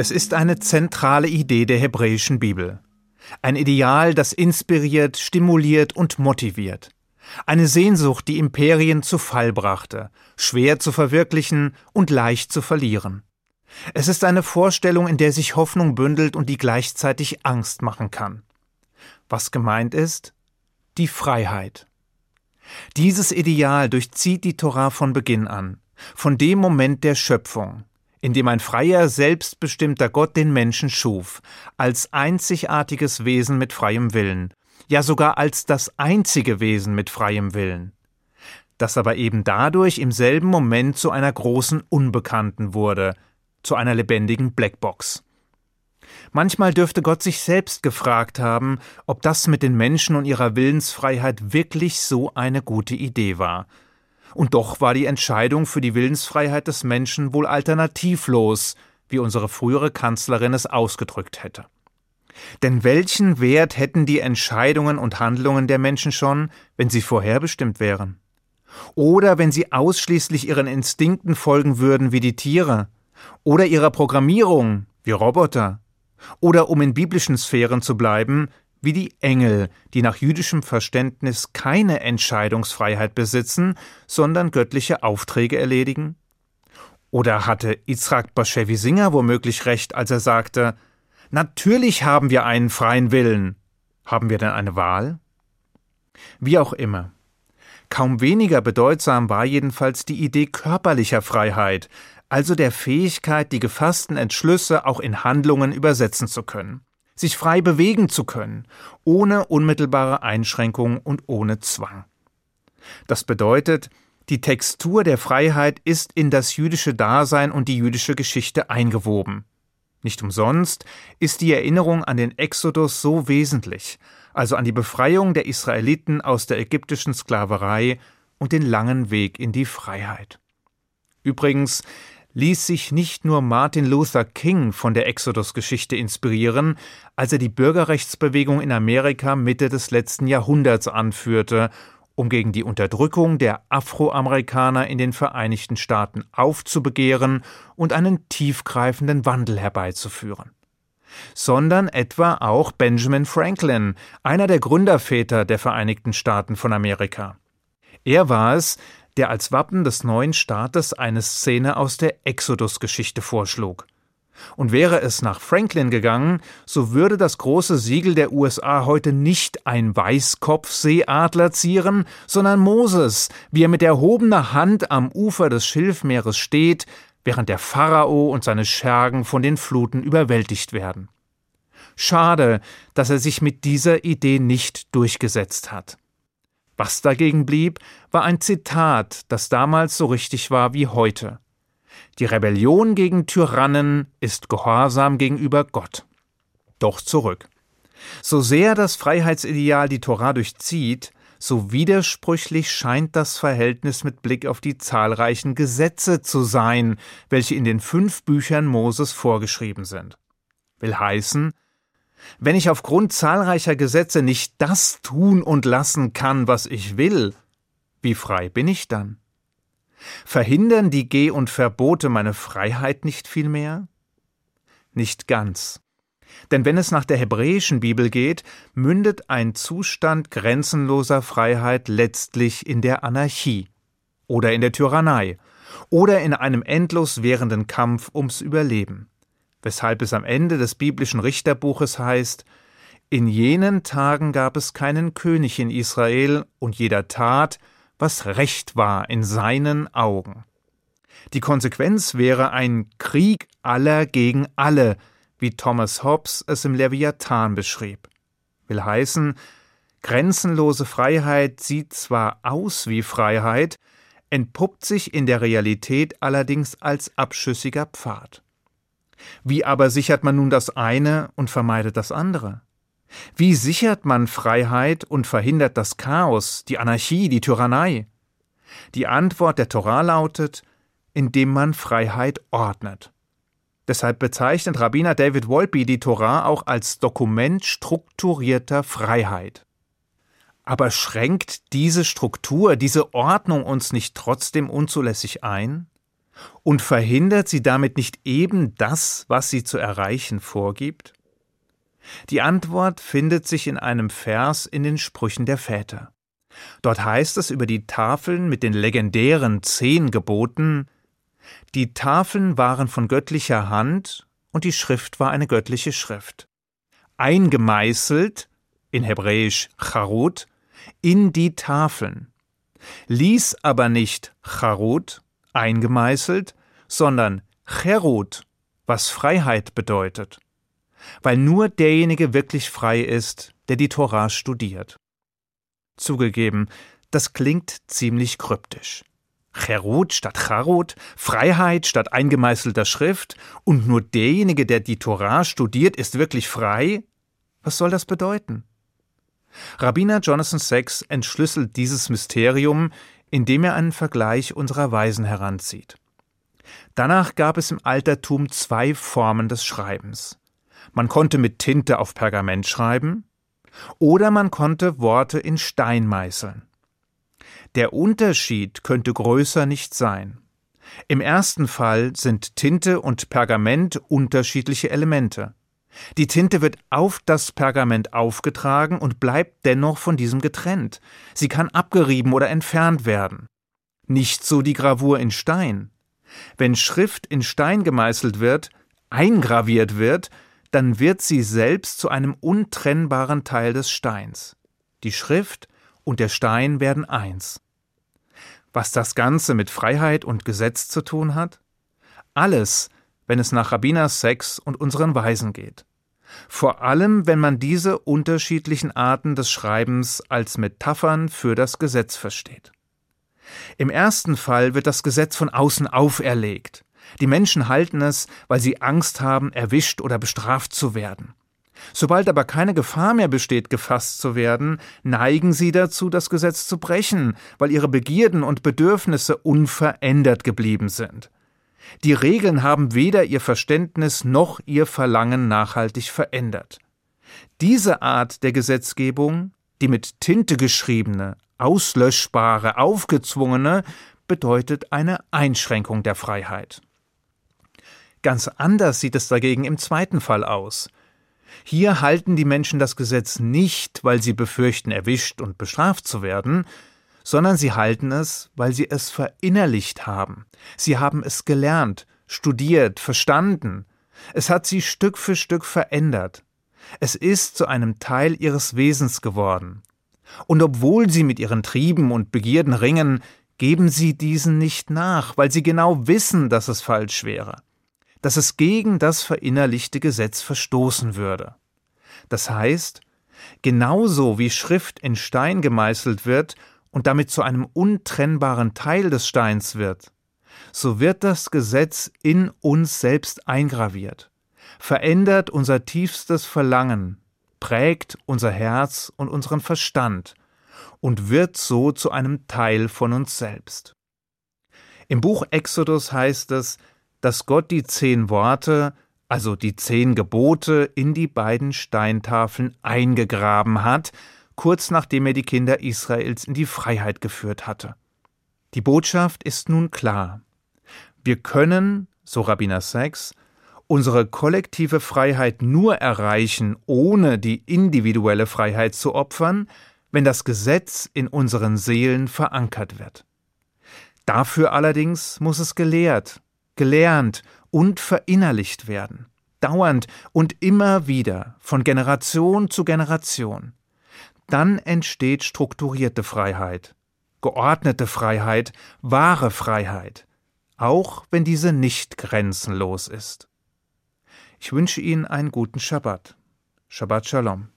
Es ist eine zentrale Idee der hebräischen Bibel. Ein Ideal, das inspiriert, stimuliert und motiviert. Eine Sehnsucht, die Imperien zu Fall brachte, schwer zu verwirklichen und leicht zu verlieren. Es ist eine Vorstellung, in der sich Hoffnung bündelt und die gleichzeitig Angst machen kann. Was gemeint ist? Die Freiheit. Dieses Ideal durchzieht die Torah von Beginn an, von dem Moment der Schöpfung, in dem ein freier, selbstbestimmter Gott den Menschen schuf, als einzigartiges Wesen mit freiem Willen, ja sogar als das einzige Wesen mit freiem Willen, das aber eben dadurch im selben Moment zu einer großen Unbekannten wurde, zu einer lebendigen Blackbox. Manchmal dürfte Gott sich selbst gefragt haben, ob das mit den Menschen und ihrer Willensfreiheit wirklich so eine gute Idee war. Und doch war die Entscheidung für die Willensfreiheit des Menschen wohl alternativlos, wie unsere frühere Kanzlerin es ausgedrückt hätte. Denn welchen Wert hätten die Entscheidungen und Handlungen der Menschen schon, wenn sie vorherbestimmt wären? Oder wenn sie ausschließlich ihren Instinkten folgen würden wie die Tiere? Oder ihrer Programmierung wie Roboter? Oder um in biblischen Sphären zu bleiben, wie die Engel, die nach jüdischem Verständnis keine Entscheidungsfreiheit besitzen, sondern göttliche Aufträge erledigen? Oder hatte Yitzhak Bashevi Singer womöglich recht, als er sagte, Natürlich haben wir einen freien Willen. Haben wir denn eine Wahl? Wie auch immer. Kaum weniger bedeutsam war jedenfalls die Idee körperlicher Freiheit, also der Fähigkeit, die gefassten Entschlüsse auch in Handlungen übersetzen zu können, sich frei bewegen zu können, ohne unmittelbare Einschränkung und ohne Zwang. Das bedeutet, die Textur der Freiheit ist in das jüdische Dasein und die jüdische Geschichte eingewoben. Nicht umsonst ist die Erinnerung an den Exodus so wesentlich, also an die Befreiung der Israeliten aus der ägyptischen Sklaverei und den langen Weg in die Freiheit. Übrigens ließ sich nicht nur Martin Luther King von der Exodus-Geschichte inspirieren, als er die Bürgerrechtsbewegung in Amerika Mitte des letzten Jahrhunderts anführte, um gegen die Unterdrückung der Afroamerikaner in den Vereinigten Staaten aufzubegehren und einen tiefgreifenden Wandel herbeizuführen sondern etwa auch Benjamin Franklin, einer der Gründerväter der Vereinigten Staaten von Amerika. Er war es, der als Wappen des neuen Staates eine Szene aus der Exodus-Geschichte vorschlug. Und wäre es nach Franklin gegangen, so würde das große Siegel der USA heute nicht ein Weißkopfseeadler zieren, sondern Moses, wie er mit erhobener Hand am Ufer des Schilfmeeres steht, während der Pharao und seine Schergen von den Fluten überwältigt werden. Schade, dass er sich mit dieser Idee nicht durchgesetzt hat. Was dagegen blieb, war ein Zitat, das damals so richtig war wie heute. Die Rebellion gegen Tyrannen ist Gehorsam gegenüber Gott. Doch zurück. So sehr das Freiheitsideal die Torah durchzieht, so widersprüchlich scheint das Verhältnis mit Blick auf die zahlreichen Gesetze zu sein, welche in den fünf Büchern Moses vorgeschrieben sind. Will heißen, wenn ich aufgrund zahlreicher Gesetze nicht das tun und lassen kann, was ich will, wie frei bin ich dann? Verhindern die Geh- und Verbote meine Freiheit nicht vielmehr? Nicht ganz. Denn wenn es nach der hebräischen Bibel geht, mündet ein Zustand grenzenloser Freiheit letztlich in der Anarchie oder in der Tyrannei oder in einem endlos währenden Kampf ums Überleben weshalb es am Ende des biblischen Richterbuches heißt In jenen Tagen gab es keinen König in Israel, und jeder tat, was recht war in seinen Augen. Die Konsequenz wäre ein Krieg aller gegen alle, wie Thomas Hobbes es im Leviathan beschrieb. Will heißen, grenzenlose Freiheit sieht zwar aus wie Freiheit, entpuppt sich in der Realität allerdings als abschüssiger Pfad. Wie aber sichert man nun das eine und vermeidet das andere? Wie sichert man Freiheit und verhindert das Chaos, die Anarchie, die Tyrannei? Die Antwort der Torah lautet, indem man Freiheit ordnet. Deshalb bezeichnet Rabbiner David Wolpe die Torah auch als Dokument strukturierter Freiheit. Aber schränkt diese Struktur, diese Ordnung uns nicht trotzdem unzulässig ein? Und verhindert sie damit nicht eben das, was sie zu erreichen vorgibt? Die Antwort findet sich in einem Vers in den Sprüchen der Väter. Dort heißt es über die Tafeln mit den legendären zehn Geboten Die Tafeln waren von göttlicher Hand und die Schrift war eine göttliche Schrift. Eingemeißelt, in Hebräisch Charut, in die Tafeln. Ließ aber nicht Charut, eingemeißelt, sondern Cherut, was Freiheit bedeutet. Weil nur derjenige wirklich frei ist, der die Torah studiert. Zugegeben, das klingt ziemlich kryptisch. Cherut statt Charut, Freiheit statt eingemeißelter Schrift und nur derjenige, der die Torah studiert, ist wirklich frei? Was soll das bedeuten? Rabbiner Jonathan Sachs entschlüsselt dieses Mysterium, indem er einen Vergleich unserer Weisen heranzieht. Danach gab es im Altertum zwei Formen des Schreibens. Man konnte mit Tinte auf Pergament schreiben, oder man konnte Worte in Stein meißeln. Der Unterschied könnte größer nicht sein. Im ersten Fall sind Tinte und Pergament unterschiedliche Elemente. Die Tinte wird auf das Pergament aufgetragen und bleibt dennoch von diesem getrennt. Sie kann abgerieben oder entfernt werden. Nicht so die Gravur in Stein. Wenn Schrift in Stein gemeißelt wird, eingraviert wird, dann wird sie selbst zu einem untrennbaren Teil des Steins. Die Schrift und der Stein werden eins. Was das Ganze mit Freiheit und Gesetz zu tun hat? Alles, wenn es nach Rabbiners Sex und unseren Weisen geht. Vor allem, wenn man diese unterschiedlichen Arten des Schreibens als Metaphern für das Gesetz versteht. Im ersten Fall wird das Gesetz von außen auferlegt. Die Menschen halten es, weil sie Angst haben, erwischt oder bestraft zu werden. Sobald aber keine Gefahr mehr besteht, gefasst zu werden, neigen sie dazu, das Gesetz zu brechen, weil ihre Begierden und Bedürfnisse unverändert geblieben sind. Die Regeln haben weder ihr Verständnis noch ihr Verlangen nachhaltig verändert. Diese Art der Gesetzgebung, die mit Tinte geschriebene, auslöschbare, aufgezwungene, bedeutet eine Einschränkung der Freiheit. Ganz anders sieht es dagegen im zweiten Fall aus. Hier halten die Menschen das Gesetz nicht, weil sie befürchten, erwischt und bestraft zu werden, sondern sie halten es, weil sie es verinnerlicht haben. Sie haben es gelernt, studiert, verstanden. Es hat sie Stück für Stück verändert. Es ist zu einem Teil ihres Wesens geworden. Und obwohl sie mit ihren Trieben und Begierden ringen, geben sie diesen nicht nach, weil sie genau wissen, dass es falsch wäre dass es gegen das verinnerlichte Gesetz verstoßen würde. Das heißt, genauso wie Schrift in Stein gemeißelt wird und damit zu einem untrennbaren Teil des Steins wird, so wird das Gesetz in uns selbst eingraviert, verändert unser tiefstes Verlangen, prägt unser Herz und unseren Verstand und wird so zu einem Teil von uns selbst. Im Buch Exodus heißt es, dass Gott die zehn Worte, also die zehn Gebote, in die beiden Steintafeln eingegraben hat, kurz nachdem er die Kinder Israels in die Freiheit geführt hatte. Die Botschaft ist nun klar. Wir können, so Rabbiner Sachs, unsere kollektive Freiheit nur erreichen, ohne die individuelle Freiheit zu opfern, wenn das Gesetz in unseren Seelen verankert wird. Dafür allerdings muss es gelehrt, gelernt und verinnerlicht werden, dauernd und immer wieder, von Generation zu Generation. Dann entsteht strukturierte Freiheit, geordnete Freiheit, wahre Freiheit, auch wenn diese nicht grenzenlos ist. Ich wünsche Ihnen einen guten Schabbat. Shabbat Shalom.